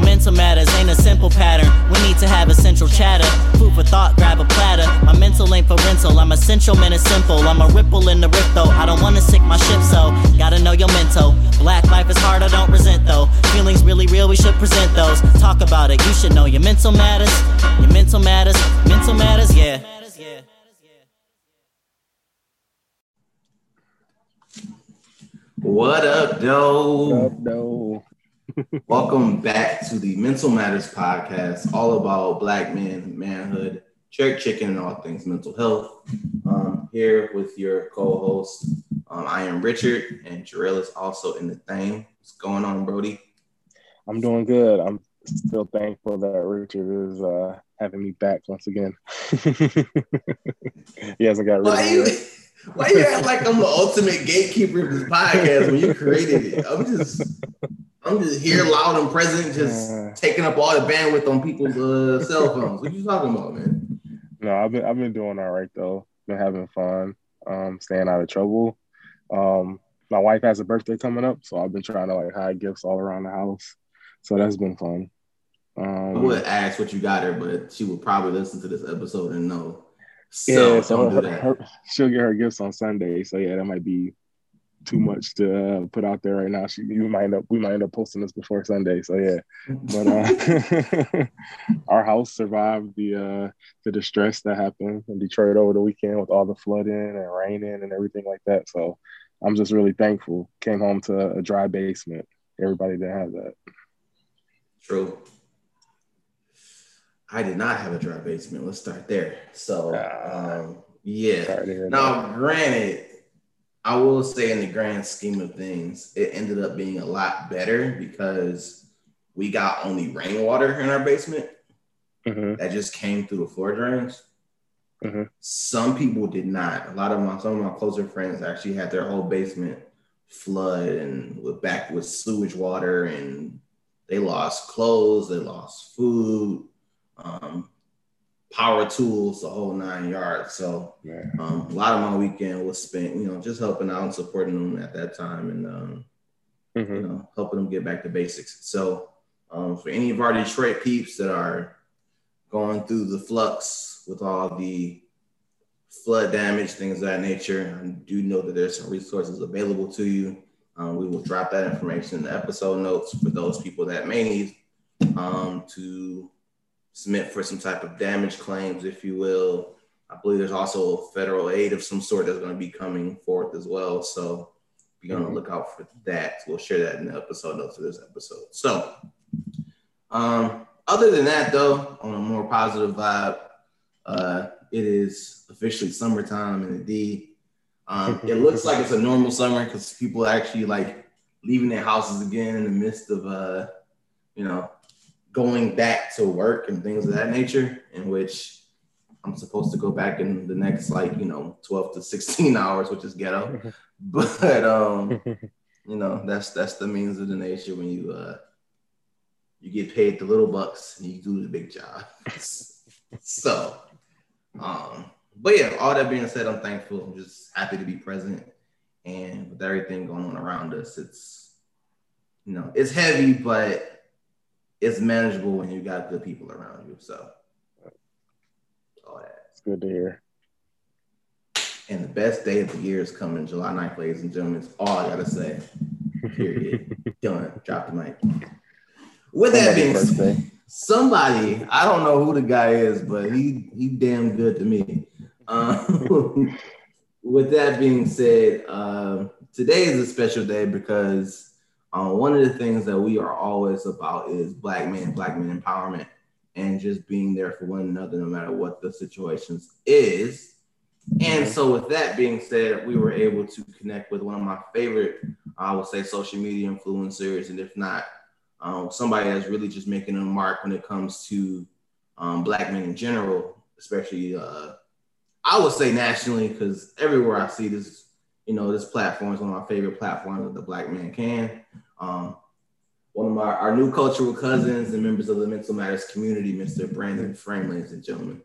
Your mental matters ain't a simple pattern. We need to have a central chatter. Food for thought, grab a platter. My mental ain't for rental. I'm essential, man, it's simple. I'm a ripple in the rift, though. I don't wanna sink my ship, so gotta know your mental. Black life is hard, I don't resent, though. Feelings really real, we should present those. Talk about it, you should know your mental matters. Your mental matters, mental matters, yeah. What up, though? Up, though. Welcome back to the Mental Matters podcast, all about black men, manhood, jerk chicken, and all things mental health. Um, here with your co-host, um, I am Richard, and Jarrell is also in the thing. What's going on, Brody? I'm doing good. I'm still thankful that Richard is uh, having me back once again. he hasn't got rid Why of you? me. Why you act like I'm the ultimate gatekeeper of this podcast when you created it? I'm just, I'm just here, loud and present, just Uh. taking up all the bandwidth on people's uh, cell phones. What you talking about, man? No, I've been I've been doing all right though. Been having fun, um, staying out of trouble. Um, my wife has a birthday coming up, so I've been trying to like hide gifts all around the house. So that's been fun. I Um, would ask what you got her, but she would probably listen to this episode and know. So yeah, so don't her, do that. her- she'll get her gifts on Sunday. So yeah, that might be too much to uh, put out there right now. She you might end up we might end up posting this before Sunday. So yeah, but uh, our house survived the uh, the distress that happened in Detroit over the weekend with all the flooding and raining and everything like that. So I'm just really thankful. Came home to a dry basement. Everybody didn't have that. True. I did not have a dry basement. Let's start there. So, Ah. um, yeah. Sorry to hear that. Now, granted, I will say in the grand scheme of things, it ended up being a lot better because we got only rainwater in our basement Mhm. that just came through the floor drains. Mhm. Some people did not. A lot of my some of my closer friends actually had their whole basement flood and with back with sewage water and they lost clothes, they lost food, um, power tools, the whole nine yards. So um, a lot of my weekend was spent, you know, just helping out and supporting them at that time and um, you Mhm. know, helping them get back to basics. So, um, for any of our Detroit peeps that are going through the flux with all the flood damage, things of that nature, I do know that there's some resources available to you. Um, we will drop that information in the episode notes for those people that may need um, to submit for some type of damage claims, if you will. I believe there's also federal aid of some sort that's going to be coming forth as well. So be on the Mhm. lookout for that. We'll share that in the episode notes of this episode. So, um, other than that, though, on a more positive vibe, uh, it is officially summertime in the D. Um, it looks like it's a normal summer because people are actually like leaving their houses again in the midst of, uh, you know, going back to work and things of that nature, in which I'm supposed to go back in the next like, you know, 12 to 16 hours, which is ghetto. But um, you know, that's that's the means of the nature when you uh you get paid the little bucks and you do the big job. so um, but yeah, all that being said, I'm thankful. I'm just happy to be present. And with everything going on around us, it's you know, it's heavy, but it's manageable when you got good people around you. So all that. It's good to hear. And the best day of the year is coming July 9th, ladies and gentlemen. It's all I gotta say. Period. Done. Drop the mic. With that being said, somebody, I don't know who the guy is, but he he damn good to me. Um, with that being said, um, today is a special day because um, one of the things that we are always about is black men, black men empowerment, and just being there for one another, no matter what the situations is. And so, with that being said, we were able to connect with one of my favorite, I would say, social media influencers, and if not, um, somebody that's really just making a mark when it comes to um, black men in general, especially uh, I would say nationally, because everywhere I see this, you know, this platform is one of my favorite platforms the black man can. Um, one of my our new cultural cousins and members of the Mental Matters community, Mr. Brandon Frame, ladies and gentlemen.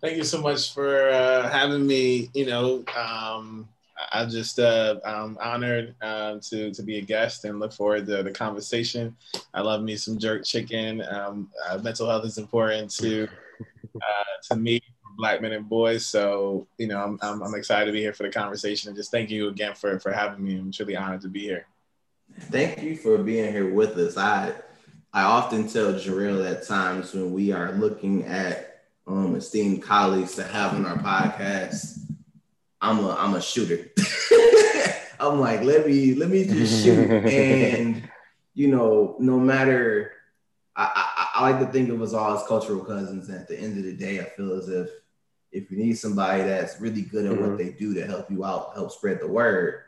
Thank you so much for uh, having me. You know, um, I'm just uh, I'm honored uh, to to be a guest and look forward to the conversation. I love me some jerk chicken. Um, uh, mental health is important to uh, to me, black men and boys. So you know, I'm, I'm, I'm excited to be here for the conversation and just thank you again for for having me. I'm truly honored to be here. Thank you for being here with us. I I often tell Jarrell at times when we are looking at um, esteemed colleagues to have on our podcast I'm a I'm a shooter. I'm like, let me let me just shoot. and you know, no matter I, I, I, like to think of us all as cultural cousins. At the end of the day, I feel as if if you need somebody that's really good at mm-hmm. what they do to help you out, help spread the word,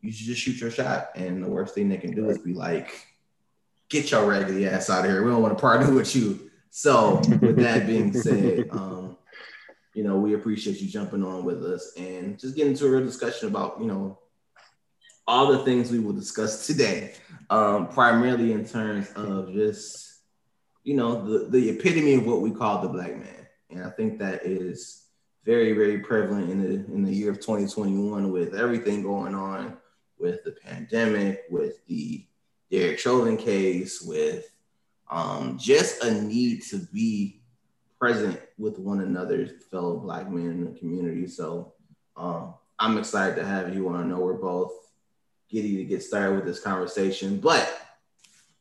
you should just shoot your shot. And the worst thing they can do is be like, get your raggedy ass out of here. We don't want to partner with you. So with that being said, um, you know, we appreciate you jumping on with us and just getting into a real discussion about, you know, all the things we will discuss today, um, primarily in terms of just, you know, the, the epitome of what we call the black man. And I think that is very, very prevalent in the in the year of 2021 with everything going on with the pandemic, with the Derek Chauvin case, with um, just a need to be present with one another, fellow black men in the community. So um, I'm excited to have you on. I know we're both giddy to get started with this conversation. But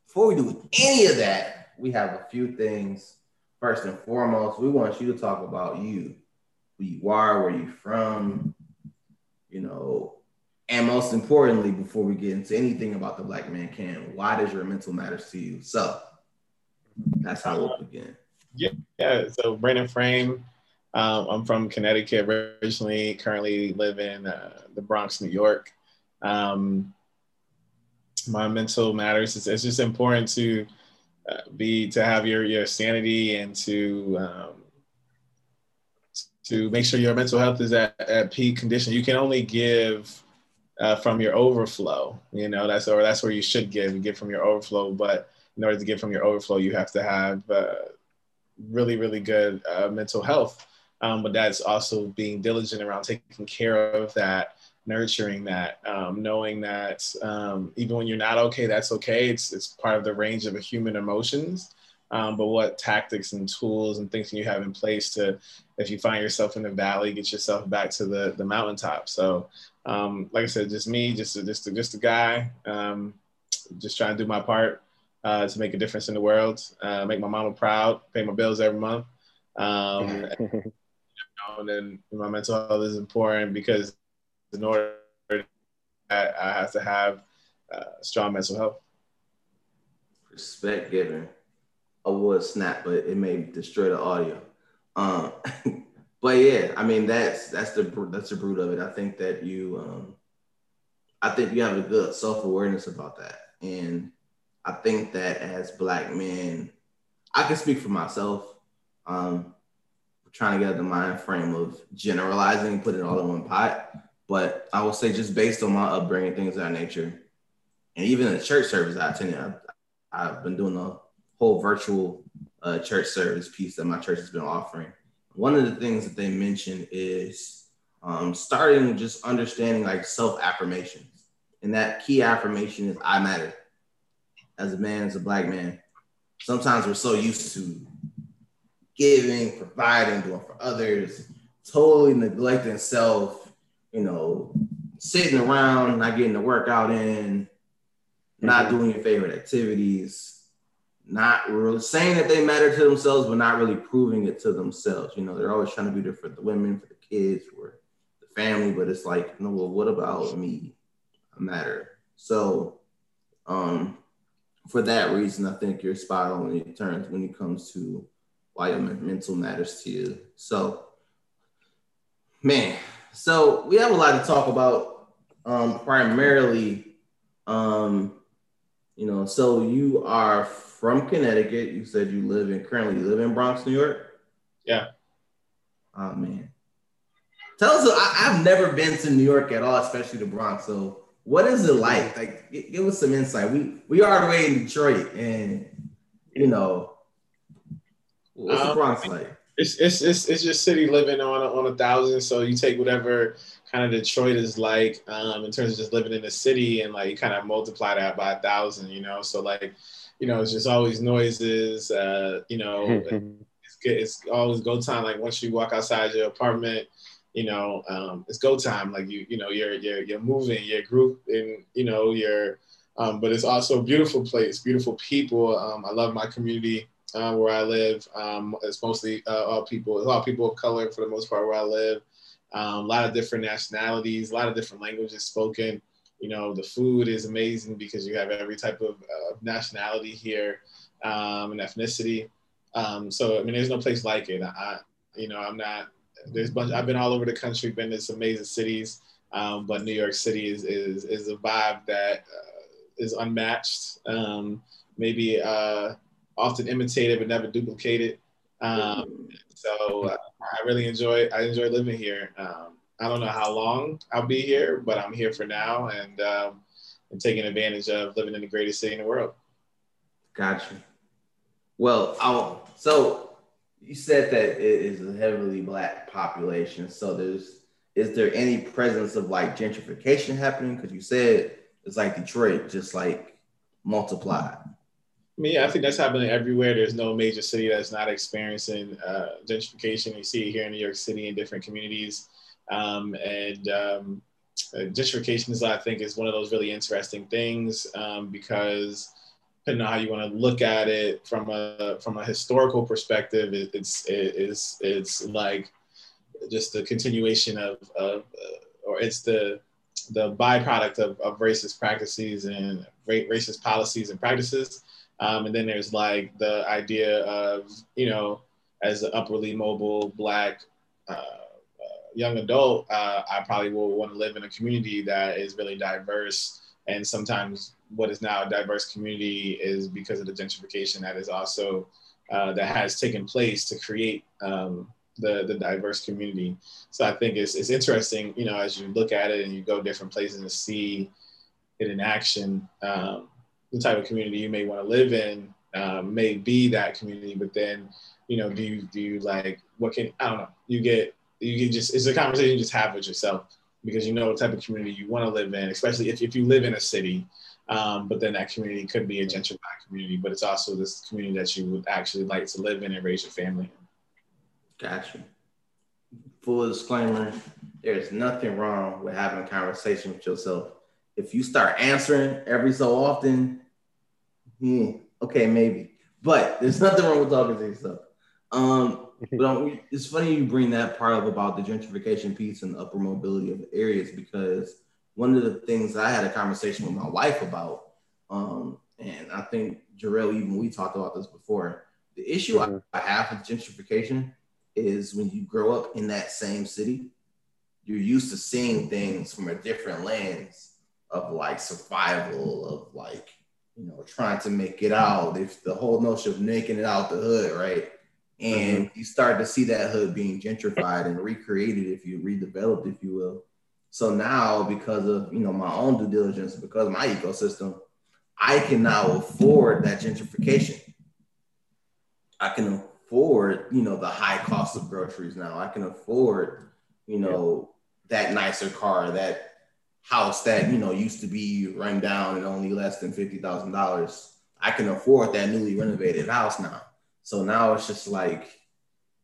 before we do any of that, we have a few things. First and foremost, we want you to talk about you, who you are, where you're from, you know, and most importantly, before we get into anything about the Black Man Can, why does your mental matters to you? So that's how we'll begin. Yeah, yeah. So Brandon Frame, um, I'm from Connecticut originally. Currently live in uh, the Bronx, New York. Um, my mental matters. It's, it's just important to uh, be to have your your sanity and to um, to make sure your mental health is at, at peak condition. You can only give uh, from your overflow. You know that's or that's where you should give. You give from your overflow, but in order to give from your overflow, you have to have uh, really, really good uh, mental health. Um, but that's also being diligent around taking care of that, nurturing that, um, knowing that um, even when you're not okay, that's okay. It's, it's part of the range of human emotions. Um, but what tactics and tools and things can you have in place to, if you find yourself in the valley, get yourself back to the, the mountaintop. So, um, like I said, just me, just a, just a, just a guy, um, just trying to do my part uh, to make a difference in the world, uh, make my mama proud, pay my bills every month. Um, and, you know, and then my mental health is important because in order that I have to have uh, strong mental health. Respect given. I would snap, but it may destroy the audio. Um, but yeah, I mean that's that's the that's the root of it. I think that you, um, I think you have a good self awareness about that, and I think that as black men, I can speak for myself. Um, trying to get the mind frame of generalizing, put it all in one pot. But I will say, just based on my upbringing, things of that nature, and even the church service I attended, I've, I've been doing a whole virtual uh, church service piece that my church has been offering. One of the things that they mentioned is um, starting just understanding like self affirmations, and that key affirmation is "I matter." as a man, as a black man, sometimes we're so used to giving, providing, doing for others, totally neglecting self, you know, sitting around, not getting the workout in, not mm-hmm. doing your favorite activities, not really saying that they matter to themselves, but not really proving it to themselves. You know, they're always trying to be there for the women, for the kids, for the family, but it's like, no, well, what about me? I matter. So um for that reason, I think you're spot on in terms when it comes to why your mental matters to you. So, man, so we have a lot to talk about. Um, primarily, um, you know, so you are from Connecticut. You said you live in currently you live in Bronx, New York. Yeah. Oh man, tell us. I, I've never been to New York at all, especially the Bronx. So what is it like? Like, give us some insight. We we are the way in Detroit, and you know, what's um, the Bronx like? It's, it's it's it's just city living on a, on a thousand. So you take whatever kind of Detroit is like um, in terms of just living in the city, and like you kind of multiply that by a thousand. You know, so like you know, it's just always noises. Uh, you know, it's good. It's always go time. Like once you walk outside your apartment, you know, um, it's go time. Like you, you know, you're you're you're moving, your group, and you know, you're. Um, but it's also a beautiful place, beautiful people. Um, I love my community uh, where I live. Um, it's mostly uh, all people, a lot people of color for the most part where I live. Um, a lot of different nationalities, a lot of different languages spoken. You know, the food is amazing because you have every type of uh, nationality here um, and ethnicity. Um, so I mean, there's no place like it. I, you know, I'm not. There's bunch. I've been all over the country, been to some amazing cities, um, but New York City is is is a vibe that uh, is unmatched. Um, maybe uh, often imitated but never duplicated. Um, so uh, I really enjoy I enjoy living here. Um, I don't know how long I'll be here, but I'm here for now and um, and taking advantage of living in the greatest city in the world. Gotcha. Well, I'll, so you said that it is a heavily black population. So there's is there any presence of like gentrification happening? Because you said it's like Detroit, just like multiplied. I mean, I think that's happening everywhere. There's no major city that's not experiencing uh, gentrification. You see it here in New York City in different communities. Um, and um, uh, gentrification is, I think, is one of those really interesting things um, because depending on how you want to look at it from a from a historical perspective, it, it's it, it's it's like just the continuation of, of uh, or it's the the byproduct of, of racist practices and racist policies and practices. Um, and then there's like the idea of, you know, as an upwardly mobile black uh, young adult, uh, I probably will want to live in a community that is really diverse. And sometimes what is now a diverse community is because of the gentrification that is also uh, that has taken place to create um, the the diverse community. So I think it's it's interesting, you know, as you look at it and you go different places and see it in action. Um, the type of community you may want to live in um, may be that community, but then, you know, do you, do you like, what can, I don't know, you get, you can just, it's a conversation you just have with yourself because you know what type of community you want to live in, especially if, if you live in a city, um, but then that community could be a gentrified community, but it's also this community that you would actually like to live in and raise your family in. Gotcha. Full disclaimer, there's nothing wrong with having a conversation with yourself. If you start answering every so often, Hmm, okay, maybe. But there's nothing wrong with talking to yourself. Um, but um, it's funny you bring that part up about the gentrification piece and the upper mobility of the areas because one of the things I had a conversation with my wife about, um, and I think Jarrell, even we talked about this before. The issue mm-hmm. I have with gentrification is when you grow up in that same city, you're used to seeing things from a different lens of like survival, of like you know, trying to make it out. If the whole notion of making it out the hood, right? And mm-hmm. you start to see that hood being gentrified and recreated, if you redeveloped, if you will. So now, because of you know my own due diligence, because of my ecosystem, I can now afford that gentrification. I can afford, you know, the high cost of groceries now. I can afford, you know, yeah. that nicer car, that house that you know used to be run down and only less than fifty thousand dollars, I can afford that newly renovated house now. So now it's just like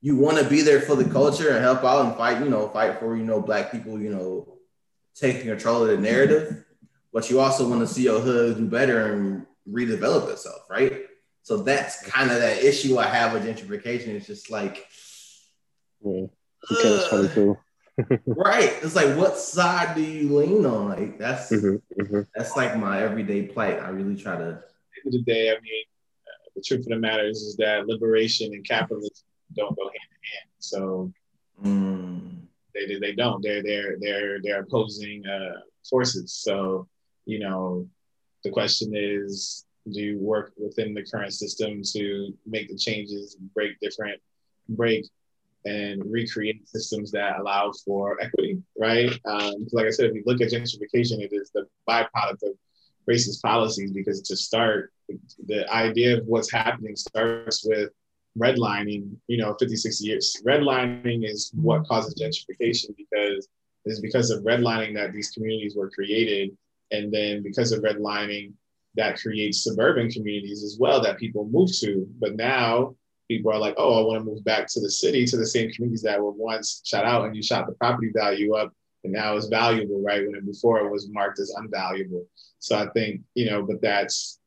you want to be there for the culture and help out and fight, you know, fight for you know black people, you know, taking control of the narrative, but you also want to see your hood do better and redevelop itself, right? So that's kind of that issue I have with gentrification. It's just like, yeah, catch twenty two right. It's like, what side do you lean on? Like that's mm-hmm, mm-hmm. that's like my everyday plight. I really try to. At the end of the day, I mean, uh, the truth of the matter is, is that liberation and capitalism don't go hand in hand. So mm. they they don't. They're they're they're they're opposing uh, forces. So you know, the question is, do you work within the current system to make the changes, break different, break and recreate systems that allow for equity, right? Um, like I said, if you look at gentrification, it is the byproduct of racist policies because to start, the idea of what's happening starts with redlining, you know, 50, 60 years. Redlining is what causes gentrification because it's because of redlining that these communities were created. And then because of redlining, that creates suburban communities as well that people move to. But now people are like, oh, I want to move back to the city, to the same communities that were once shut out and you shot the property value up and now it's valuable, right? When it, before it was marked as unvaluable. So I think, you know, but that's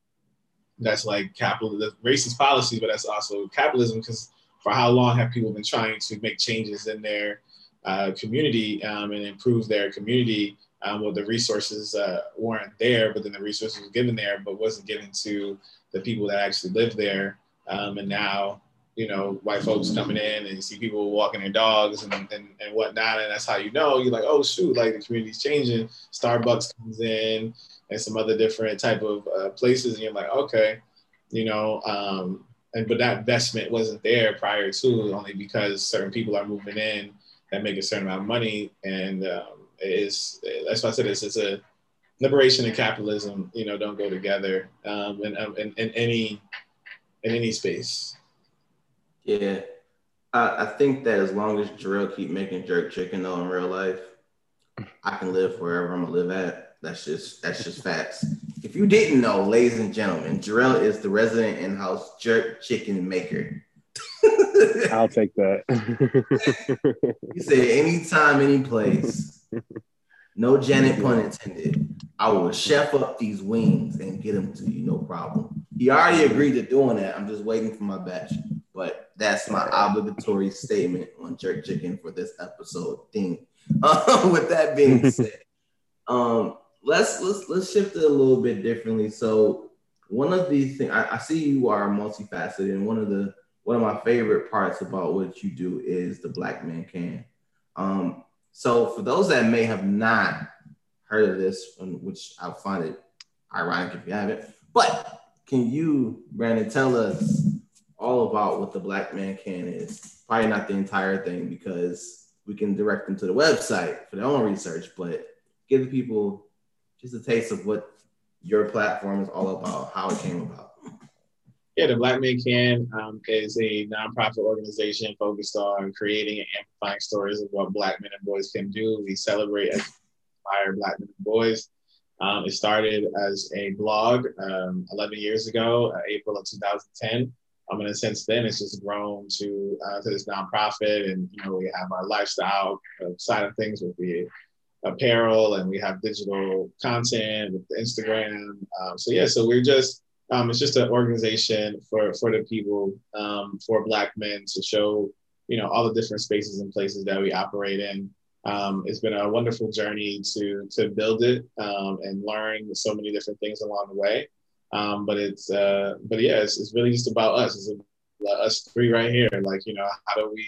that's like capital the racist policy, but that's also capitalism because for how long have people been trying to make changes in their uh, community um, and improve their community um, well the resources uh, weren't there but then the resources were given there but wasn't given to the people that actually live there um, and now you know, white folks coming in and you see people walking their dogs and, and, and whatnot. And that's how you know, you're like, oh, shoot, like the community's changing. Starbucks comes in and some other different type of uh, places. And you're like, okay, you know, um, and but that investment wasn't there prior to only because certain people are moving in that make a certain amount of money. And um, it's, that's why I said it's, it's a liberation and capitalism, you know, don't go together um, in, in, in any, in any space. Yeah. I, I think that as long as Jarrell keep making jerk chicken though in real life, I can live wherever I'm gonna live at. That's just that's just facts. If you didn't know, ladies and gentlemen, Jarrell is the resident in-house jerk chicken maker. I'll take that. you say anytime, any place. No Janet pun intended. I will chef up these wings and get them to you, no problem. He already agreed to doing that. I'm just waiting for my batch. But that's my obligatory statement on jerk chicken for this episode thing. Uh, with that being said, um, let's let's let's shift it a little bit differently. So one of these things I, I see you are multifaceted, and one of the one of my favorite parts about what you do is the Black Man Can. Um, so for those that may have not heard of this, which I find it ironic if you haven't, but can you, Brandon, tell us all about what the Black Man Can is. Probably not the entire thing because we can direct them to the website for their own research, but give the people just a taste of what your platform is all about, how it came about. Yeah, the Black Man Can um, is a nonprofit organization focused on creating and amplifying stories of what Black men and boys can do. We celebrate and inspire Black men and boys. Um, it started as a blog um, 11 years ago, uh, April of 2010. Um, and since then, it's just grown to uh, to this nonprofit, and you know we have our lifestyle side of things with the apparel, and we have digital content with Instagram. Um, so yeah, so we're just um, it's just an organization for for the people, um, for Black men to show you know all the different spaces and places that we operate in. Um, it's been a wonderful journey to to build it um, and learn so many different things along the way. Um, but it's uh, but yeah, it's, it's really just about us. It's about us three right here. Like you know, how do we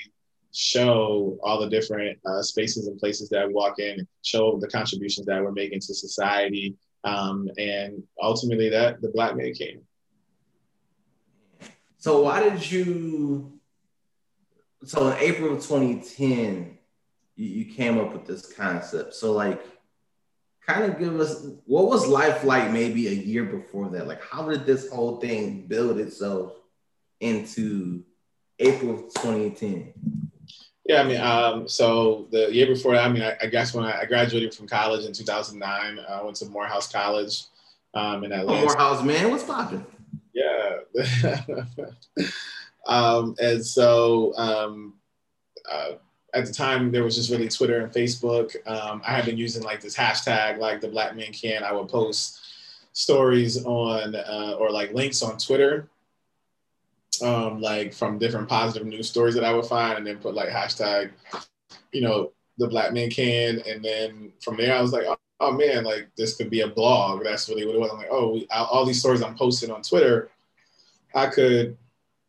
show all the different uh, spaces and places that we walk in, show the contributions that we're making to society, um, and ultimately that the Black Man came. So why did you? So in April of 2010, you, you came up with this concept. So like kind of give us what was life like maybe a year before that? Like, how did this whole thing build itself into April 2010? Yeah, I mean, um, so the year before that, I mean, I, I guess when I, I, graduated from college in 2009, I went to Morehouse College um, in Atlanta. Oh, Morehouse, man, what's popping? Yeah. um, and so um, uh, at the time there was just really Twitter and Facebook. Um, I had been using like this hashtag, like the Black Man Can. I would post stories on uh, or like links on Twitter, um, like from different positive news stories that I would find, and then put like hashtag, you know, the Black Man Can, and then from there I was like, oh, oh man, like this could be a blog. That's really what it was. I'm like, oh, all these stories I'm posting on Twitter, I could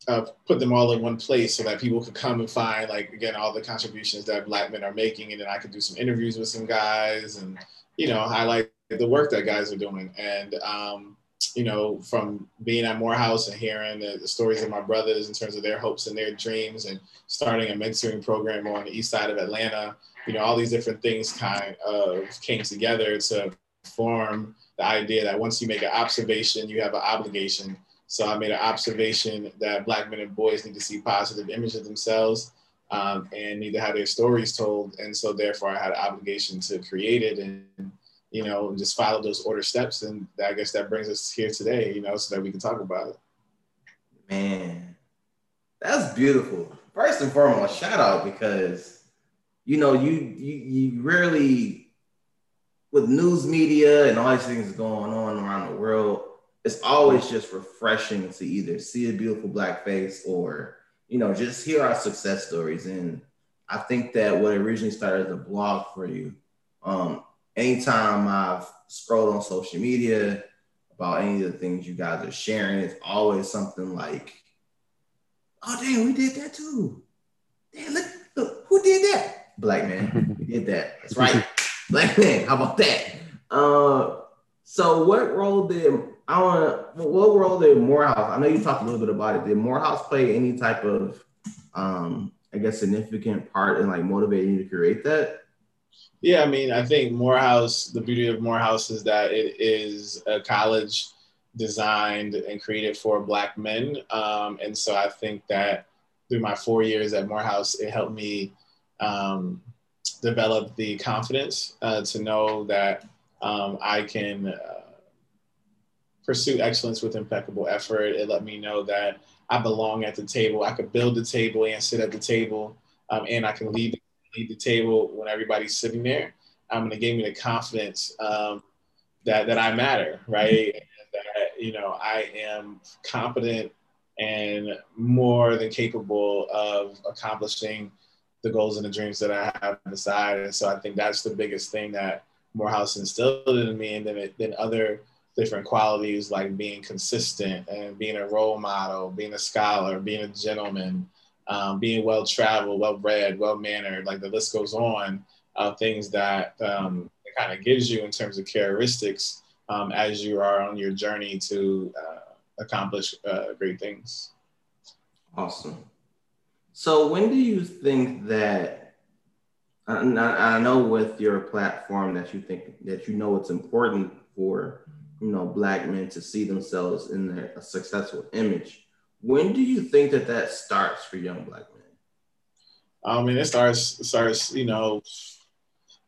uh, put them all in one place so that people could come and find like again all the contributions that black men are making and then i could do some interviews with some guys and you know highlight the work that guys are doing. And um, you know from being at morehouse and hearing the, the, stories of my brothers in terms of their hopes and their dreams and starting a mentoring program on the east side of atlanta you know all these different things kind of came together to form the idea that once you make an observation you have an obligation So I made an observation that black men and boys need to see positive images of themselves um, and need to have their stories told. And so therefore I had an obligation to create it and, you know, just follow those order steps. And I guess that brings us here today, you know, so that we can talk about it. Man, that's beautiful. First and foremost, shout out because you know you you, you rarely with news media and all these things going on around the world. It's always just refreshing to either see a beautiful black face or you know just hear our success stories. And I think that what originally started as a blog for you, um, anytime I've scrolled on social media about any of the things you guys are sharing, it's always something like Oh damn, we did that too. Damn, look, look, who did that? Black man, we did that. That's right. Black man, how about that? Uh, so what role did I want? What role did Morehouse? I know you talked a little bit about it. Did Morehouse play any type of, um, I guess, significant part in like motivating you to create that? Yeah, I mean, I think Morehouse. The beauty of Morehouse is that it is a college designed and created for black men. Um, and so I think that through my four years at Morehouse, it helped me um, develop the confidence uh, to know that um, I can uh, pursue excellence with impeccable effort. It let me know that I belong at the table. I could build the table and sit at the table, um, and I can lead, lead the table when everybody's sitting there. Um, and it gave me the confidence um, that that I matter, right? that you know I am competent and more than capable of accomplishing the goals and the dreams that I have inside. And so I think that's the biggest thing that Morehouse instilled in me, and then it, then other different qualities like being consistent and being a role model, being a scholar, being a gentleman, um, being well traveled, well read, well mannered. Like the list goes on of things that um, it kind of gives you in terms of characteristics um, as you are on your journey to uh, accomplish uh, great things. Awesome. So, when do you think that? I, I know with your platform that you think that you know it's important for you know black men to see themselves in their, a successful image. When do you think that that starts for young black men? I mean, it starts starts you know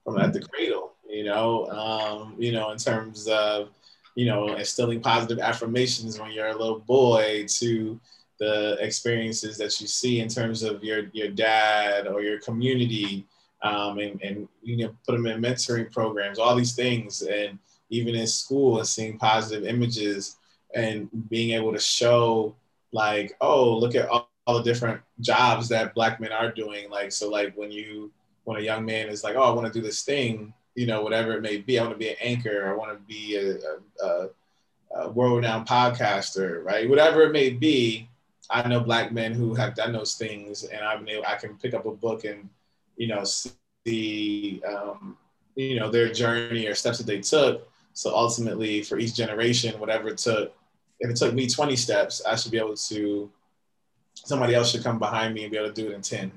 from at the cradle you know, um, you know, in terms of, you know, instilling positive affirmations when you're a little boy to the experiences that you see in terms of your, your dad or your community um, and, and, you know, put them in mentoring programs, all these things. And even in school and seeing positive images and being able to show like, oh, look at all, all the different jobs that black men are doing. Like, so like when you, when a young man is like, oh, I want to do this thing, you know, whatever it may be. I want to be an anchor. I want to be a, a, a world-renowned podcaster, right? Whatever it may be. I know black men who have done those things, and I've been able, I can pick up a book and, you know, see, um, you know, their journey or steps that they took. So ultimately, for each generation, whatever it took, if it took me 20 steps, I should be able to. Somebody else should come behind me and be able to do it in 10.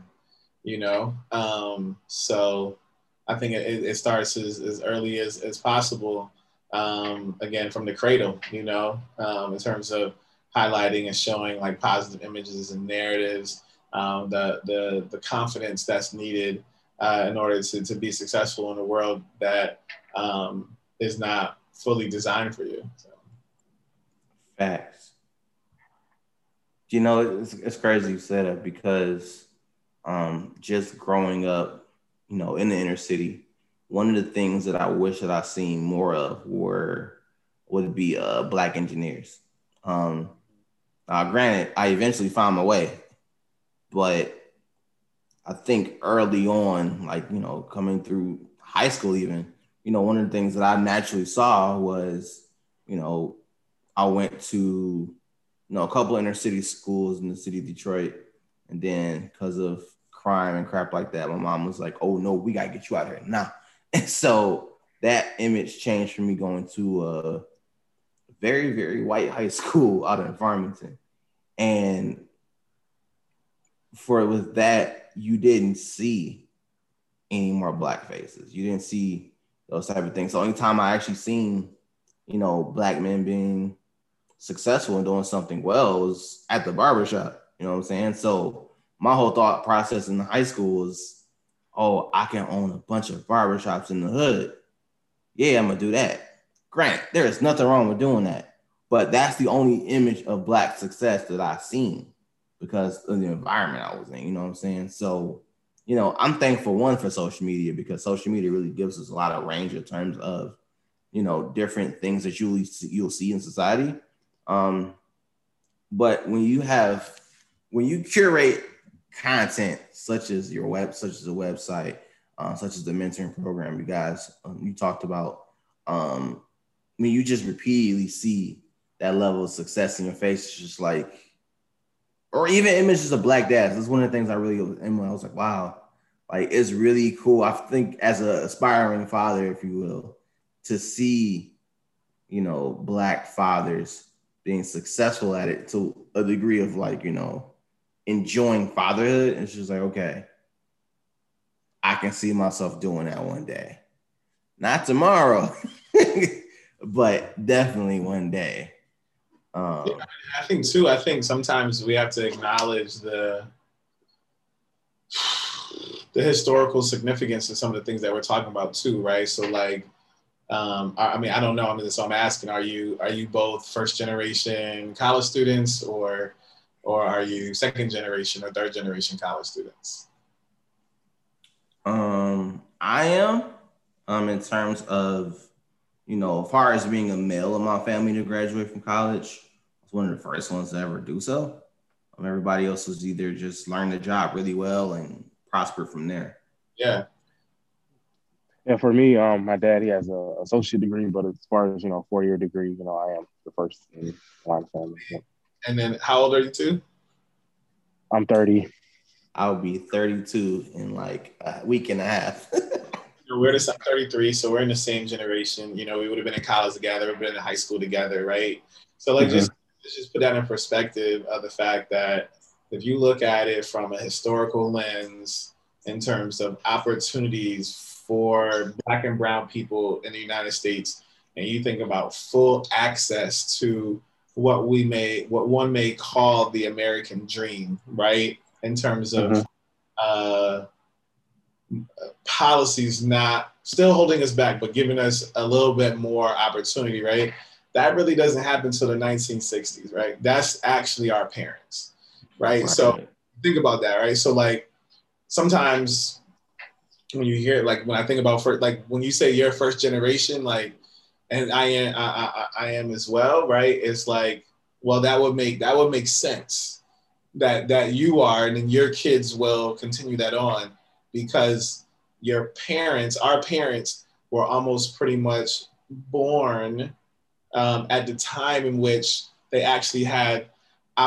You know, um, so I think it, it starts as, as early as, as possible. Um, again, from the cradle, you know, um, in terms of highlighting and showing like positive images and narratives, um, the, the, the confidence that's needed uh, in order to, to be successful in a world that um, is not fully designed for you. So. Facts. You know, it's, it's crazy you said that because um, just growing up you know, in the inner city, one of the things that I wish that I seen more of were would be uh, black engineers. Um, uh, granted, I eventually found my way, but I think early on, like you know, coming through high school, even you know, one of the things that I naturally saw was, you know, I went to you know a couple inner city schools in the city of Detroit, and then because of crime and crap like that, my mom was like, "Oh no, we gotta get you out here now." And so that image changed for me going to a very very white high school out in Farmington, and for with that you didn't see any more black faces. You didn't see those type of things. So anytime I actually seen, you know, black men being successful and doing something well was at the barbershop. You know what I'm saying? So my whole thought process in high school was, oh, I can own a bunch of barbershops in the hood. Yeah, I'm gonna do that. Grant, there is nothing wrong with doing that. But that's the only image of black success that I've seen because of the environment I was in. You know what I'm saying? So, you know, I'm thankful one for social media because social media really gives us a lot of range in terms of, you know, different things that you'll you'll see in society. Um, but when you have when you curate content such as your web, such as a website, uh, such as the mentoring program, you guys um, you talked about. Um, I mean, you just repeatedly see that level of success in your face. It's just like or even images of black dads. That's one of the things I really and I was like, wow, like it's really cool. I think as an aspiring father, if you will, to see, you know, black fathers being successful at it to a degree of like, you know, enjoying fatherhood. It's just like, okay, I can see myself doing that one day. Not tomorrow, but definitely one day. Um, yeah, I think too. I think sometimes we have to acknowledge the the historical significance of some of the things that we're talking about too, right? So like, um, I, I mean, I don't know. I mean, so I'm asking: Are you are you both first generation college students, or or are you second generation or third generation college students? Um, I am. Um, in terms of you know, as far as being a male in my family to graduate from college, I was one of the first ones to ever do so. Um, everybody else was either just learn the job really well and prosper from there. Yeah. Yeah, for me, um, my dad he has a associate degree, but as far as you know, four year degree, you know, I am the first in my family. Yeah. And then, how old are you two? I'm 30. I'll be 32 in like a week and a half. we're the I'm 33, so we're in the same generation. You know, we would have been in college together, we've been in high school together, right? So like mm-hmm. just just put that in perspective of the fact that if you look at it from a historical lens in terms of opportunities for black and brown people in the United States, and you think about full access to what we may what one may call the American dream, right? In terms of mm-hmm. uh, policies not still holding us back, but giving us a little bit more opportunity, right? That really doesn't happen until the 1960s, right? That's actually our parents, right? right? So think about that, right? So like sometimes when you hear like when I think about first, like when you say you're first generation, like, and I am I, I, I am as well, right? It's like, well, that would make that would make sense that that you are, and then your kids will continue that on because your parents, our parents, were almost pretty much born um, at the time in which they actually had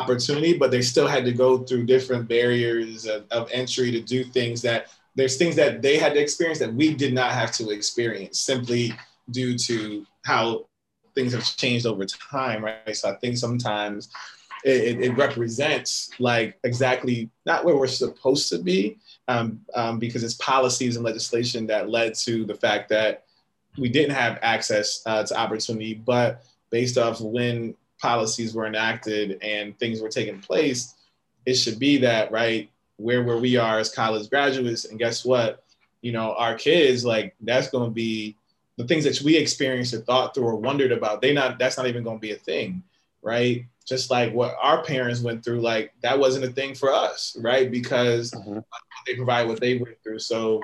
opportunity, but they still had to go through different barriers of, of, entry to do things that there's things that they had to experience that we did not have to experience simply due to how things have changed over time, right? So I think sometimes it, it represents like exactly not where we're supposed to be, um, um, because it's policies and legislation that led to the fact that we didn't have access uh, to opportunity. But based off when policies were enacted and things were taking place, it should be that right where where we are as college graduates. And guess what? You know, our kids like that's going to be the things that we experienced or thought through or wondered about. They not that's not even going to be a thing, right? just like what our parents went through, like that wasn't a thing for us, right? Because mm-hmm. they provide what they went through. So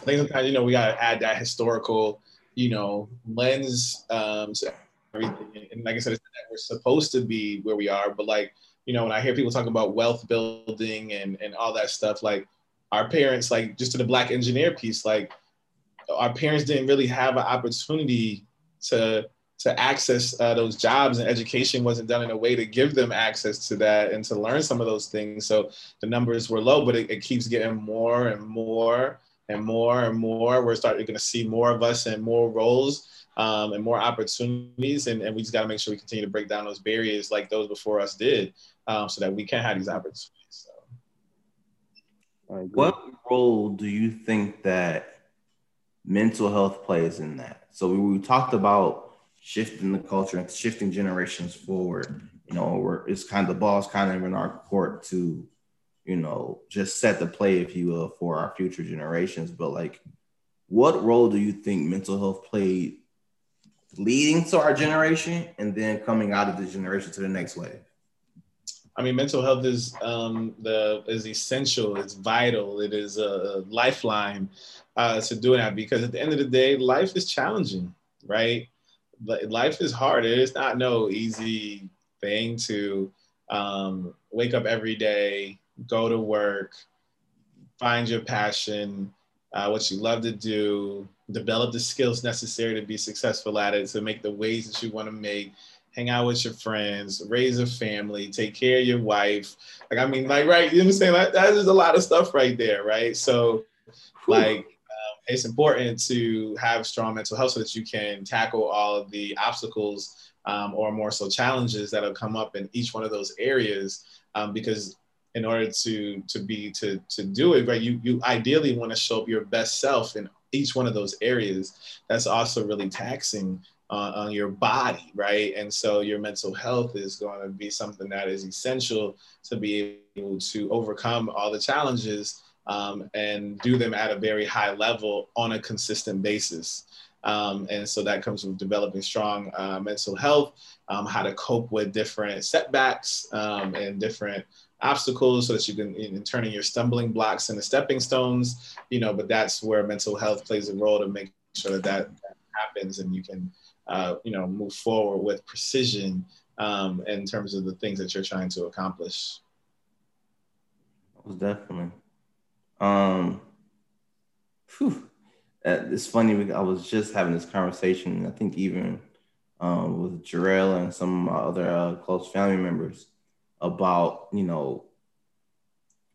I think sometimes, you know, we got to add that historical, you know, lens um, to everything. And like I said, we're supposed to be where we are, but like, you know, when I hear people talking about wealth building and, and all that stuff, like our parents, like just to the black engineer piece, like our parents didn't really have an opportunity to to access uh, those jobs and education wasn't done in a way to give them access to that and to learn some of those things. So the numbers were low but it, it keeps getting more and more and more and more. We're starting to see more of us in more roles um, and more opportunities and, and we just got to make sure we continue to break down those barriers like those before us did um, so that we can have these opportunities so. what role do you think that mental health plays in that so we, we talked about shifting the culture and shifting generations forward. You know, we're, it's kind of the ball's kind of in our court to, you know, just set the play, if you will, for our future generations. But like, what role do you think mental health played leading to our generation and then coming out of the generation to the next wave? I mean, mental health is um, the is essential. It's vital. It is a lifeline uh, to doing that because at the end of the day, life is challenging, right? Life is hard. It is not no easy thing to um, wake up every day, go to work, find your passion, uh, what you love to do, develop the skills necessary to be successful at it, to make the ways that you want to make, hang out with your friends, raise a family, take care of your wife. Like, I mean, like, right, you know what I'm saying? Like, that is a lot of stuff right there, right? So, like, um, it's important to have strong mental health so that you can tackle all of the obstacles um, or more so challenges that'll come up in each one of those areas. Um, because in order to to be to to do it right, you you ideally want to show up your best self in each one of those areas. That's also really taxing on, on your body, right? And so your mental health is going to be something that is essential to be able to overcome all the challenges um, and do them at a very high level on a consistent basis. Um, and so that comes with developing strong uh, mental health, um, how to cope with different setbacks um, and different obstacles so that you can in, turning your stumbling blocks into stepping stones you know but that's where mental health plays a role to make sure that that, that happens and you can uh, you know, move forward with precision um, in terms of the things that you're trying to accomplish. Definitely. Um, whew. It's funny. I was just having this conversation. I think even um, with Jarrell and some of my other uh, close family members about you know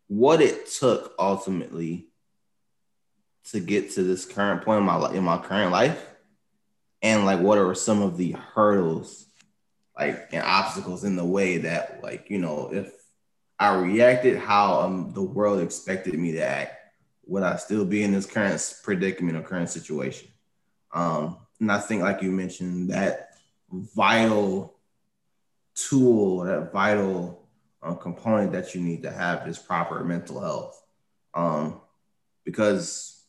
what it took ultimately to get to this current point in my in my current life and like what are some of the hurdles like and obstacles in the way that like you know if i reacted how um, the world expected me to act would i still be in this current predicament or current situation? Um and i think like you mentioned that vital tool that vital um, component that you need to have is proper mental health um because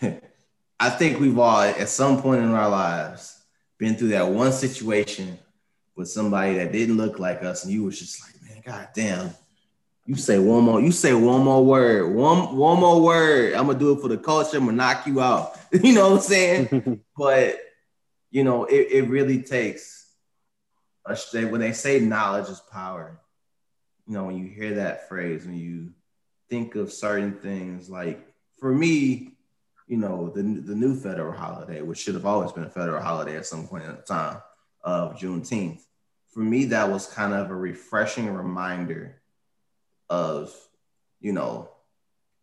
I think we've all at some point in our lives been through that one situation with somebody that didn't look like us, and you was just like, man, god damn. You say one more, you say one more word, one one more word. I'm gonna do it for the culture, I'm gonna knock you out. you know what I'm saying? but you know, it, it really takes a when they say knowledge is power, you know, when you hear that phrase, when you think of certain things, like for me, you know, the, the new federal holiday, which should have always been a federal holiday at some point in time of Juneteenth. For me, that was kind of a refreshing reminder of, you know,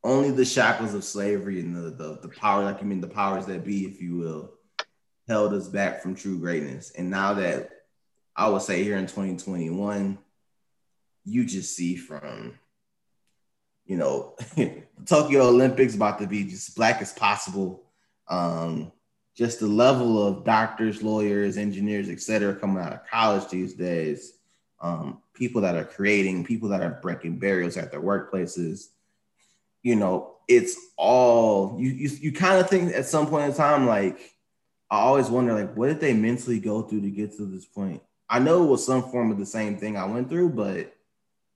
only the shackles of slavery and the, the, the power, like you mean the powers that be, if you will, held us back from true greatness. And now that I would say here in 2021, you just see from you know, Tokyo Olympics about to be just black as possible. Um, just the level of doctors, lawyers, engineers, et cetera, coming out of college these days. Um, people that are creating, people that are breaking barriers at their workplaces. You know, it's all you. You, you kind of think at some point in time, like I always wonder, like, what did they mentally go through to get to this point? I know it was some form of the same thing I went through, but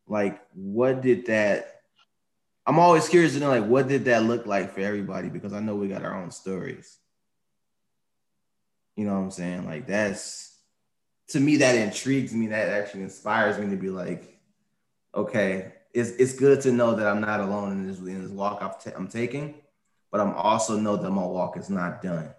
like, what did that I'm always curious to know like what did that look like for everybody because I know we got our own stories. You know what I'm saying? Like that's to me that intrigues me. That actually inspires me to be like, okay, it's it's good to know that I'm not alone in this in this walk I'm taking, but I'm also know that my walk is not done.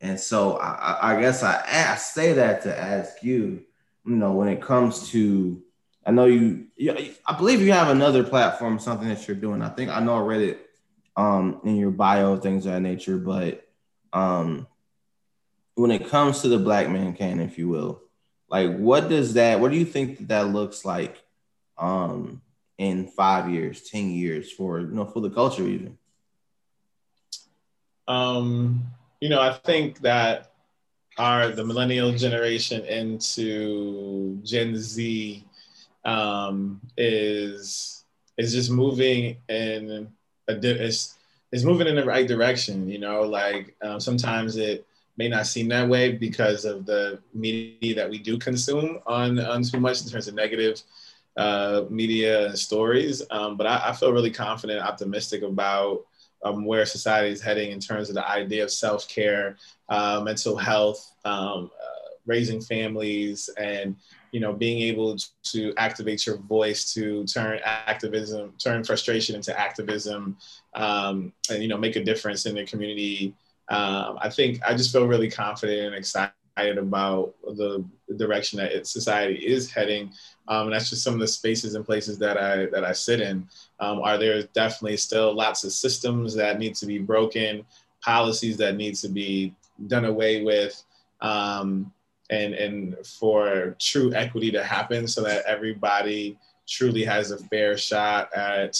And so I, I guess I, I say that to ask you, you know, when it comes to I know you, you, I believe you have another platform, something that you're doing. I think I know I read it um, in your bio, things of that nature. But um, when it comes to the Black Man Can, if you will, like what does that? What do you think that, that looks like um, in five years, ten years for you know for the culture even? Um, you know, I think that our the millennial generation into Gen Z um, is is just moving in a it's is moving in the right direction. You know, like um, sometimes it may not seem that way because of the media that we do consume on on too much in terms of negative uh, media stories. Um, but I, I, feel really confident, optimistic about um, where society is heading in terms of the idea of self care, uh, mental health, um, uh, raising families, and you know being able to activate your voice to turn activism, turn frustration into activism, um, and you know make a difference in the community. Um, I think I just feel really confident and excited about the direction that society is heading. Um, and that's just some of the spaces and places that I that I sit in. Um, are there definitely still lots of systems that need to be broken, policies that need to be done away with, um, and and for true equity to happen, so that everybody truly has a fair shot at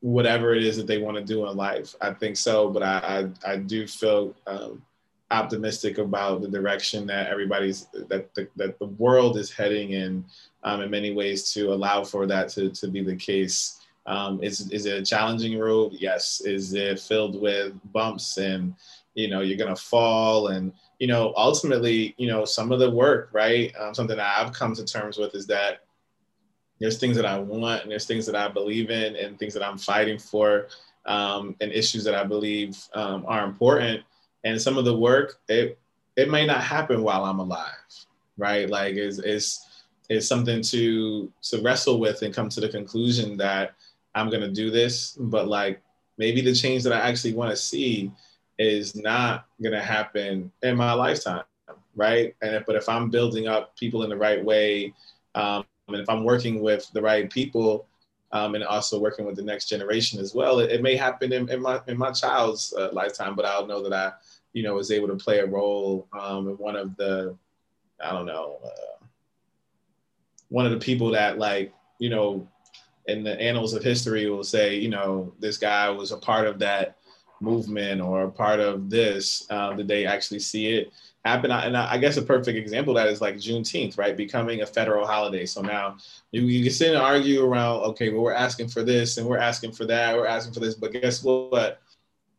whatever it is that they want to do in life. I think so, but I I, I do feel um, optimistic about the direction that everybody's that the, that the world is heading in um, in many ways to allow for that to, to be the case. Um, is, is it a challenging road? Yes. Is it filled with bumps and you know you're gonna fall and you know ultimately you know some of the work right? Um, something that i've come to terms with is that there's things that i want and there's things that i believe in and things that i'm fighting for um, and issues that i believe um, are important and some of the work it it may not happen while I'm alive, right? Like is is is something to to wrestle with and come to the conclusion that I'm gonna do this, but like maybe the change that I actually want to see is not gonna happen in my lifetime, right? And if, but if I'm building up people in the right way, um, and if I'm working with the right people, um, and also working with the next generation as well. It, it may happen in, in, my in my child's uh, lifetime, but I'll know that I you know, was able to play a role um, in one of the, I don't know, uh, one of the people that like, you know, in the annals of history will say, you know, this guy was a part of that movement or a part of this. Uh, did they actually see it happen? And I guess a perfect example of that is like Juneteenth, right? Becoming a federal holiday. So now you, you can sit and argue around, okay, well, we're asking for this and we're asking for that, we're asking for this, but guess what?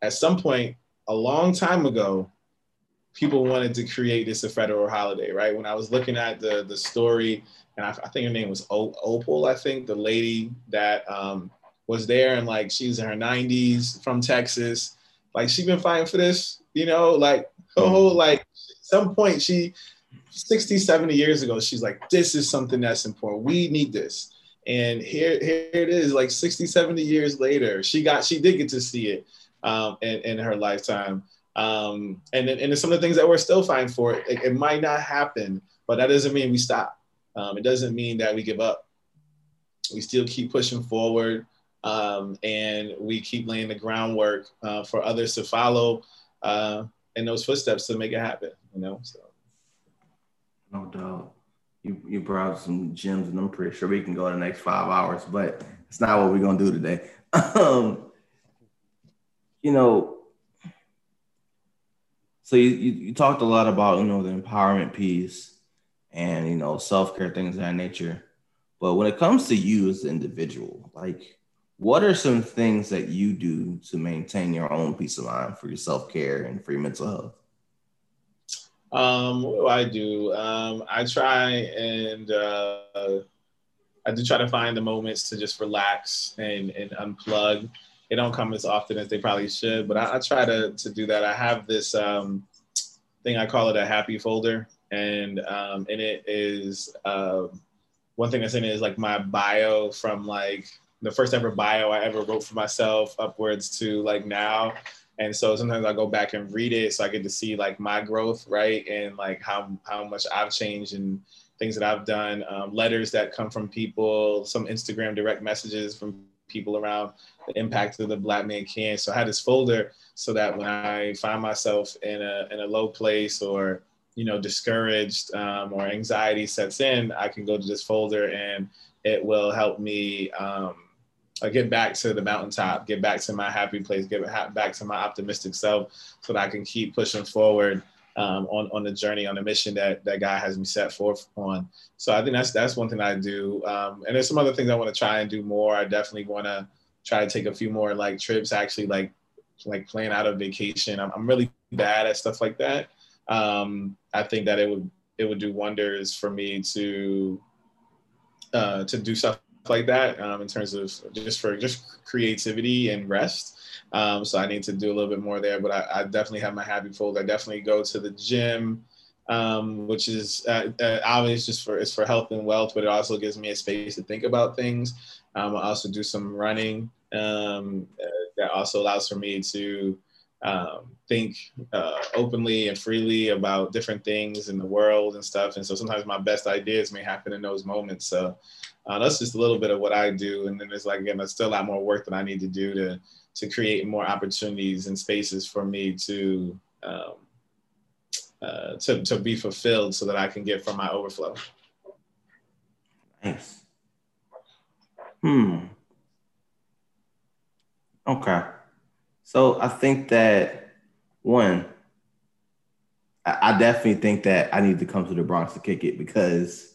At some point, a long time ago, people wanted to create this a federal holiday, right? When I was looking at the the story, and I, I think her name was Opal, I think the lady that um, was there, and like she's in her 90s from Texas, like she's been fighting for this, you know, like oh, like some point she 60, 70 years ago, she's like, this is something that's important. We need this. And here, here it is, like 60, 70 years later, she got, she did get to see it um, in, in her lifetime. Um, and, and some of the things that we're still fighting for, it, it might not happen, but that doesn't mean we stop. Um, it doesn't mean that we give up. We still keep pushing forward um, and we keep laying the groundwork uh, for others to follow uh, in those footsteps to make it happen, you know? So. No doubt. You, you brought some gems and I'm pretty sure we can go the next five hours, but it's not what we're to do today. Um, you know, so you, you, you talked a lot about, you know, the empowerment piece and, you know, self-care, things of that nature. But when it comes to you as an individual, like what are some things that you do to maintain your own peace of mind for your self-care and for your mental health? Um, what do I do? Um, I try and uh, I do try to find the moments to just relax and, and unplug they don't come as often as they probably should, but I, I try to, to do that. I have this um, thing, I call it a happy folder. And um, in it is uh, one thing that's in it is like my bio from like the first ever bio I ever wrote for myself upwards to like now. And so sometimes I go back and read it so I get to see like my growth, right? And like how, how much I've changed and things that I've done, um, letters that come from people, some Instagram direct messages from people around the impact of the Black Man Can. So I had this folder so that when I find myself in a in a low place or you know discouraged um, or anxiety sets in, I can go to this folder and it will help me um, get back to the mountaintop, get back to my happy place, get back to my optimistic self, so that I can keep pushing forward um, on on the journey on the mission that that God has me set forth on. So I think that's that's one thing I do. Um, and there's some other things I want to try and do more. I definitely want to try to take a few more like trips. Actually, like like plan out a vacation. I'm, I'm really bad at stuff like that. Um, I think that it would it would do wonders for me to uh, to do stuff like that um, in terms of just for just creativity and rest. Um, so I need to do a little bit more there, but I, I definitely have my happy fold. I definitely go to the gym, um, which is uh, uh, obviously just for it's for health and wealth, but it also gives me a space to think about things. Um, I also do some running um, uh, that also allows for me to um, think uh, openly and freely about different things in the world and stuff. And so sometimes my best ideas may happen in those moments. So uh, that's just a little bit of what I do. And then there's like, again, there's still a lot more work that I need to do to, to create more opportunities and spaces for me to, um, uh, to, to be fulfilled so that I can get from my overflow. Nice. Hmm. Okay. So I think that one, I, I definitely think that I need to come to the Bronx to kick it because,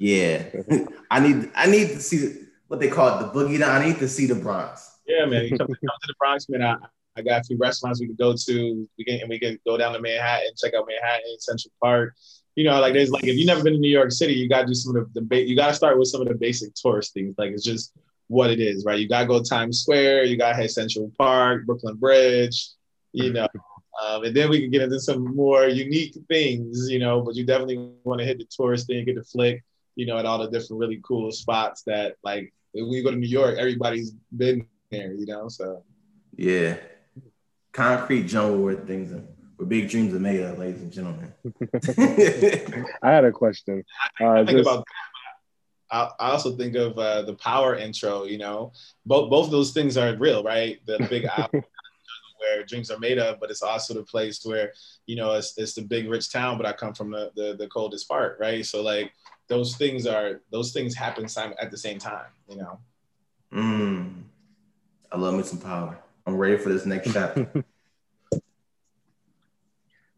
yeah, I need I need to see what they call it, the boogie down. I need to see the Bronx. Yeah, man. You come, come to the Bronx, man. I, I got a few restaurants we could go to. We can and we can go down to Manhattan, check out Manhattan, Central Park. You know, like there's like if you've never been to New York City, you gotta do some of the, the you gotta start with some of the basic tourist things. Like it's just what it is, right? You gotta go Times Square, you gotta hit Central Park, Brooklyn Bridge, you know, um, and then we can get into some more unique things, you know. But you definitely want to hit the tourist thing, get the flick, you know, at all the different really cool spots that, like, when you go to New York, everybody's been there, you know. So, yeah, concrete jungle where things are. Where big dreams are made of, ladies and gentlemen. I had a question. Uh, I think just, about I, also think of uh, the power intro. You know, both both those things are real, right? The big album where dreams are made of, but it's also the place where you know it's, it's the big rich town, but I come from the, the, the coldest part, right? So like those things are those things happen at the same time, you know. Mm. I love me some power. I'm ready for this next chapter.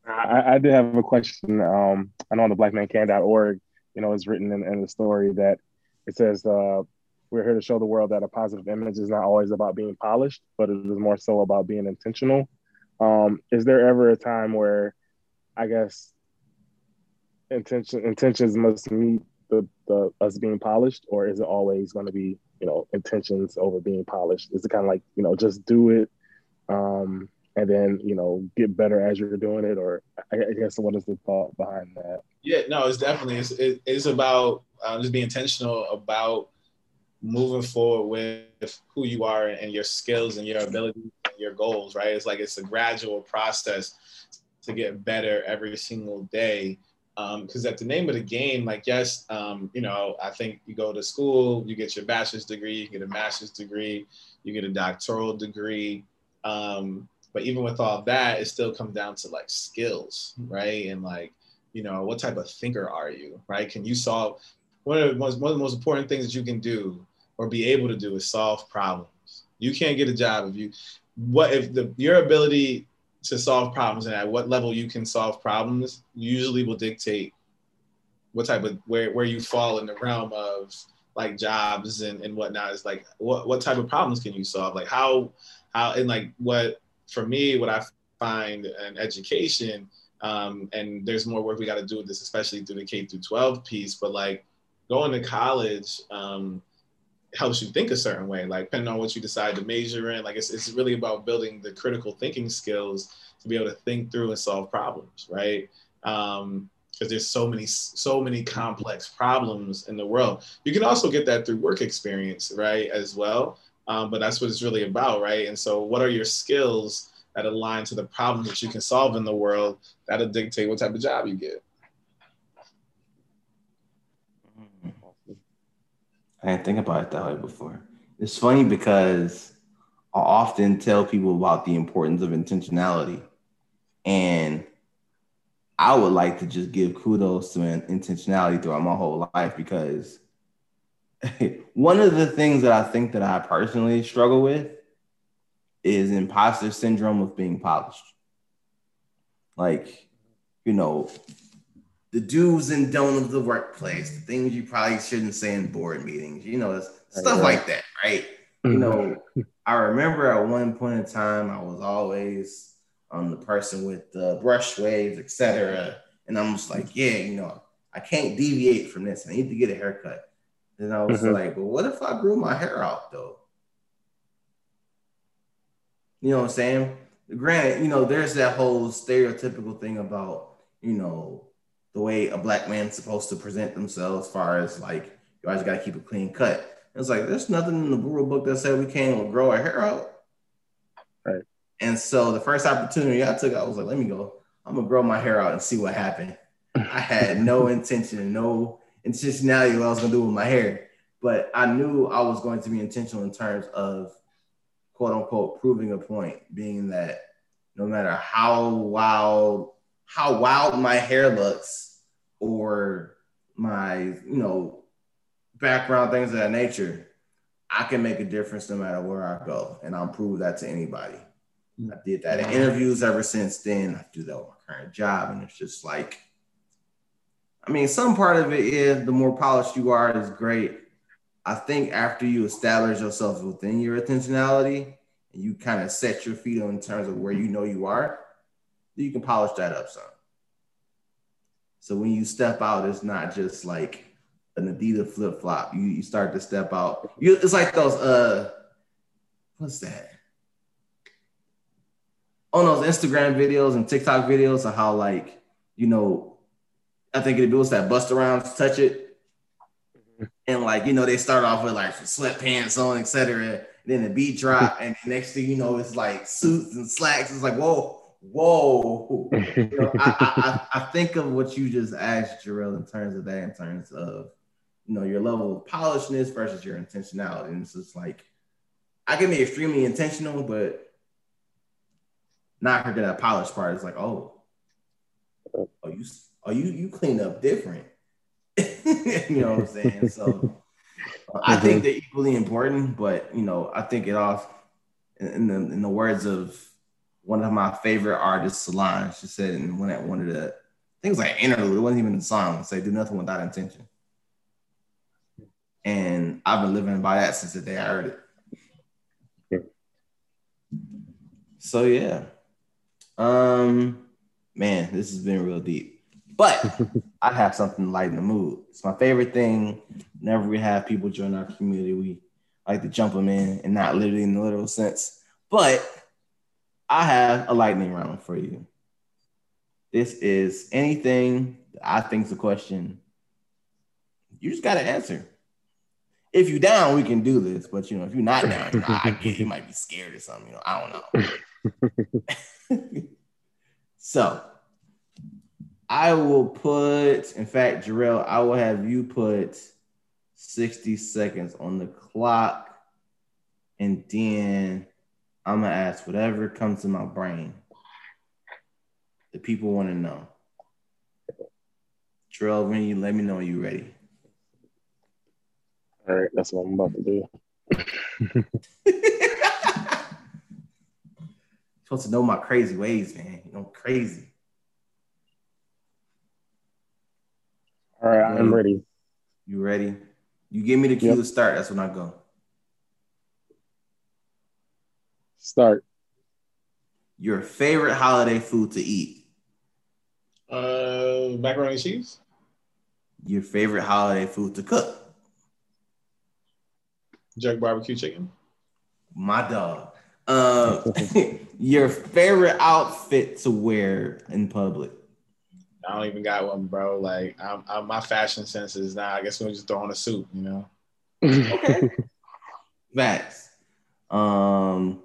I, I, did have a question. Um, I know on the blackmancan.org, you know, it's written in, in the story that it says, uh, we're here to show the world that a positive image is not always about being polished, but it is more so about being intentional. Um, is there ever a time where I guess intention intentions must meet the, the us being polished, or is it always going to be, you know, intentions over being polished? Is it kind of like, you know, just do it um, and then, you know, get better as you're doing it? Or I, I guess what is the thought behind that? Yeah, no, it's definitely it's it, it's about um, just being intentional about moving forward with who you are and your skills and your abilities and your goals. Right? It's like it's a gradual process to get better every single day. Because um, at the name of the game, like yes, um, you know, I think you go to school, you get your bachelor's degree, you get a master's degree, you get a doctoral degree. Um, but even with all that, it still comes down to like skills, right? And like you know, what type of thinker are you, right? Can you solve one of the most, one of the most important things that you can do or be able to do is solve problems. You can't get a job if you what if the your ability to solve problems and at what level you can solve problems usually will dictate what type of where, where you fall in the realm of like jobs and, and whatnot is like what, what type of problems can you solve like how how and like what for me what i find in education um, and there's more work we got to do with this, especially through the K through 12 piece. But like going to college um, helps you think a certain way, like depending on what you decide to major in. Like it's, it's really about building the critical thinking skills to be able to think through and solve problems, right? Um, because there's so many so many complex problems in the world. You can also get that through work experience, right, as well. Um, but that's what it's really about, right? And so, what are your skills that align to the problems that you can solve in the world, that'll dictate what type of job you get. I didn't think about it that way before. It's funny because I often tell people about the importance of intentionality. And I would like to just give kudos to intentionality throughout my whole life because one of the things that I think that I personally struggle with is imposter syndrome of being polished. Like you know, the do's and don'ts of the workplace, the things you probably shouldn't say in board meetings, you know, stuff like that, right? You know, I remember at one point in time, I was always um, the person with the brush waves, etc. And I'm just like, yeah, you know, I can't deviate from this. I need to get a haircut. And I was Mhm. like, well, what if I grew my hair out though? You know what I'm saying? Granted, you know, there's that whole stereotypical thing about, you know, the way a black man's supposed to present themselves, as far as like, you always got to keep a clean cut. It's like, there's nothing in the rule book that said we can't grow our hair out. Right. And so the first opportunity I took, I was like, let me go. I'm gonna grow my hair out and see what happened. I had no intention no intentionality what I was gonna do with my hair, but I knew I was going to be intentional in terms of quote unquote proving a point, being that no matter how wild, how wild my hair looks, or my, you know, background, things of that nature, I can make a difference no matter where I go. And I'll prove that to anybody. I did that in interviews ever since then. I do that with my current job. And it's just like, I mean, some part of it is the more polished you are is great. I think after you establish yourself within your intentionality and you kind of set your feet on in terms of where you know you are, you can polish that up some. So when you step out, it's not just like an Adidas flip flop. You, you start to step out. You, it's like those uh, what's that? On those Instagram videos and TikTok videos of how like you know, I think it was that bust around touch it, and like you know they start off with like sweatpants on, etc. Then the beat drop, and the next thing you know, it's like suits and slacks. It's like whoa, whoa. You know, I, I, I, think of what you just asked, Jarrell, in terms of that, in terms of you know your level of polishness versus your intentionality. And it's just like I can be extremely intentional, but not forget that polished part. It's like, oh, oh, you, oh, you, you clean up different. you know what I'm saying? So I think mm-hmm. they're equally important, but you know, I think it off in the in the words of one of my favorite artists, Solange. She said in one at one of the things like interlude, it wasn't even a song. Say, do nothing without intention. And I've been living by that since the day I heard it. So yeah. Um man, this has been real deep. But I have something to lighten the mood. It's my favorite thing. Whenever we have people join our community, we like to jump them in and not literally in the literal sense. But I have a lightning round for you. This is anything that I think is a question. You just got to answer. If you down, we can do this. But you know, if you're not down, you know, I get you might be scared or something. You know, I don't know. so I will put, in fact, Jarrell, I will have you put 60 seconds on the clock. And then I'm gonna ask whatever comes to my brain. The people want to know. Jarrell, when you let me know when you're ready. All right, that's what I'm about to do. supposed to know my crazy ways, man. You know, crazy. All right, I'm Ready. ready. You ready? You give me the cue Yep. to start. That's when I go. Start. Your favorite holiday food to eat. Uh, macaroni and cheese. Your favorite holiday food to cook. Jerk barbecue chicken. My dog. Um, your favorite outfit to wear in public. I don't even got one, bro. Like, I'm, I'm my fashion sense is now. I guess we'll just throw on a suit, you know. Okay. Facts. Um,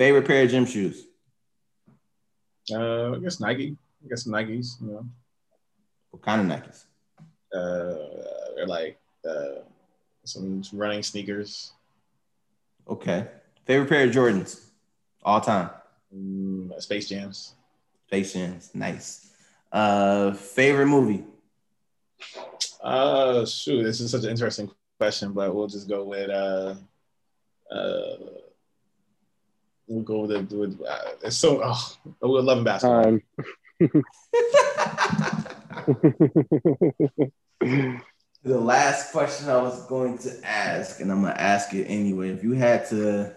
favorite pair of gym shoes. Uh, I guess Nike. I guess Nikes, you know. What kind of Nikes? Uh, they're like uh, some running sneakers. Okay. Favorite pair of Jordans. All time. Mm, Space Jams. Space Jams. Nice. Uh, favorite movie. Uh, shoot, this is such an interesting question, but we'll just go with uh, uh, we'll go with, the, with uh, it's so oh, we're loving basketball. Time. the last question I was going to ask, and I'm gonna ask it anyway. If you had to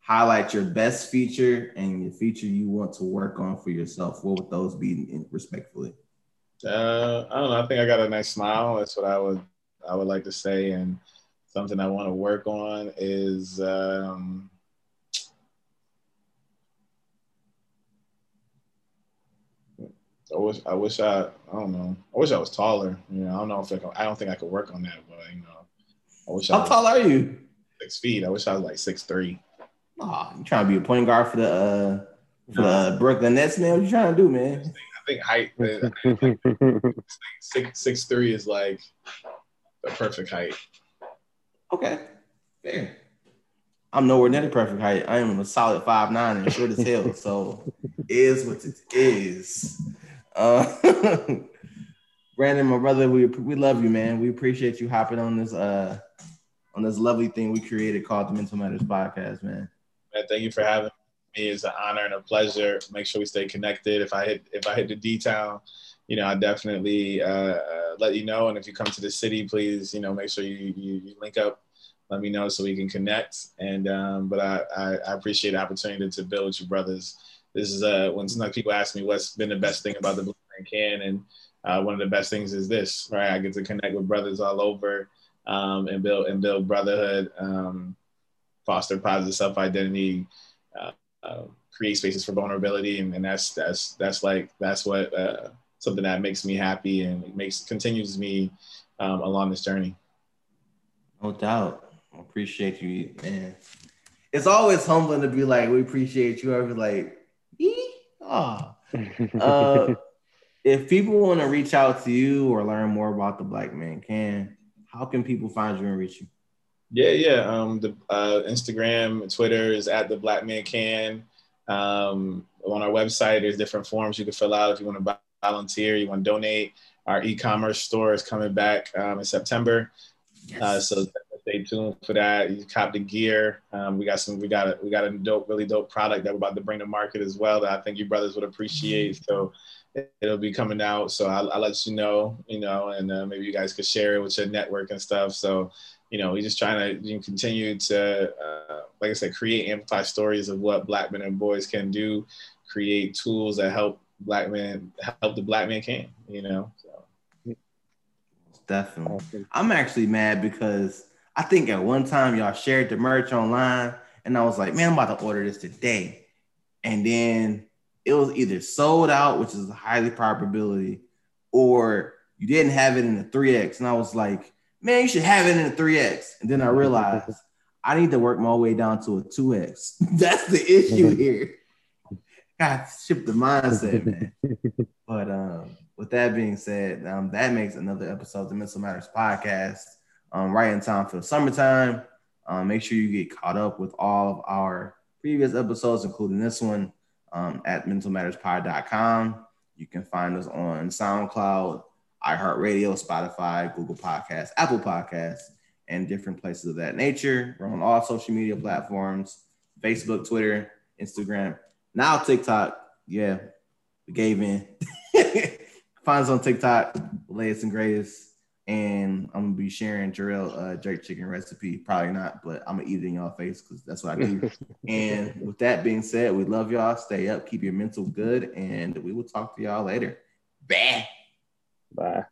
highlight your best feature and your feature you want to work on for yourself, what would those be respectfully? Uh, I don't know. I think I got a nice smile. That's what I would I would like to say. And something I want to work on is um, I wish I wish I I don't know. I wish I was taller. You know, I don't know if I, can, I don't think I could work on that, but you know, I wish. How I tall are you? Six feet. I wish I was like six three. Oh, you trying to be a point guard for the uh for the Brooklyn Nets, man? What you trying to do, man? I think height. uh, six six three is like the perfect height. Okay, fair. I'm nowhere near the perfect height. I am a solid five nine and short as hell. So is what it is. Uh, Brandon, my brother, we we love you, man. We appreciate you hopping on this uh on this lovely thing we created called the Mental Matters Podcast, man. Man, thank you for having me. It's an honor and a pleasure. Make sure we stay connected. If I hit if I hit the D town, you know, I definitely uh, uh, let you know. And if you come to the city, please, you know, make sure you you, you link up. Let me know so we can connect. And um, but I, I, I appreciate the opportunity to build with you brothers. This is uh when sometimes people ask me what's been the best thing about the Black Man Can, and uh, one of the best things is this, right? I get to connect with brothers all over um, and build and build brotherhood, um, foster positive self identity, uh, uh, create spaces for vulnerability, and, and, that's that's that's like that's what uh, something that makes me happy and makes continues me um, along this journey. No doubt, I appreciate you, man. It's always humbling to be like, we appreciate you. Be like, ah. Uh, if people want to reach out to you or learn more about the Black Man Can, how can people find you and reach you? Yeah, yeah. Um, the uh, Instagram, Twitter is at the Black Man Can. Um, on our website, there's different forms you can fill out if you want to volunteer, you want to donate. Our e-commerce store is coming back um, in September, yes. uh, so stay tuned for that. You cop the gear. Um, we got some. We got a we got a dope, really dope product that we're about to bring to market as well that I think you brothers would appreciate. So it'll be coming out. So I'll, I'll let you know, you know, and uh, maybe you guys could share it with your network and stuff. So, you know, we're just trying to you know, continue to, uh, like I said, create amplify stories of what Black men and boys can do, create tools that help Black men help the Black man can, you know. So. Definitely. I'm actually mad because I think at one time y'all shared the merch online, and I was like, man, I'm about to order this today, and then it was either sold out, which is a highly probability, or you didn't have it in the 3X. And I was like, man, you should have it in the 3X. And then I realized I need to work my way down to a 2X. That's the issue here. God, shift the mindset, man. but um, with that being said, um, that makes another episode of the Mental Matters podcast um, right in time for the summertime. Um, make sure you get caught up with all of our previous episodes, including this one um, at mentalmatterspod.com. You can find us on SoundCloud, iHeartRadio, Spotify, Google Podcasts, Apple Podcasts, and different places of that nature. We're on all social media platforms Facebook, Twitter, Instagram, now TikTok. Yeah, we gave in. find us on TikTok, latest and greatest and I'm gonna be sharing Jarrell uh, jerk chicken recipe. Probably not, but I'm gonna eat it in y'all face because that's what I do. and with that being said, we love y'all. Stay up, keep your mental good, and we will talk to y'all later. Bye. Bye.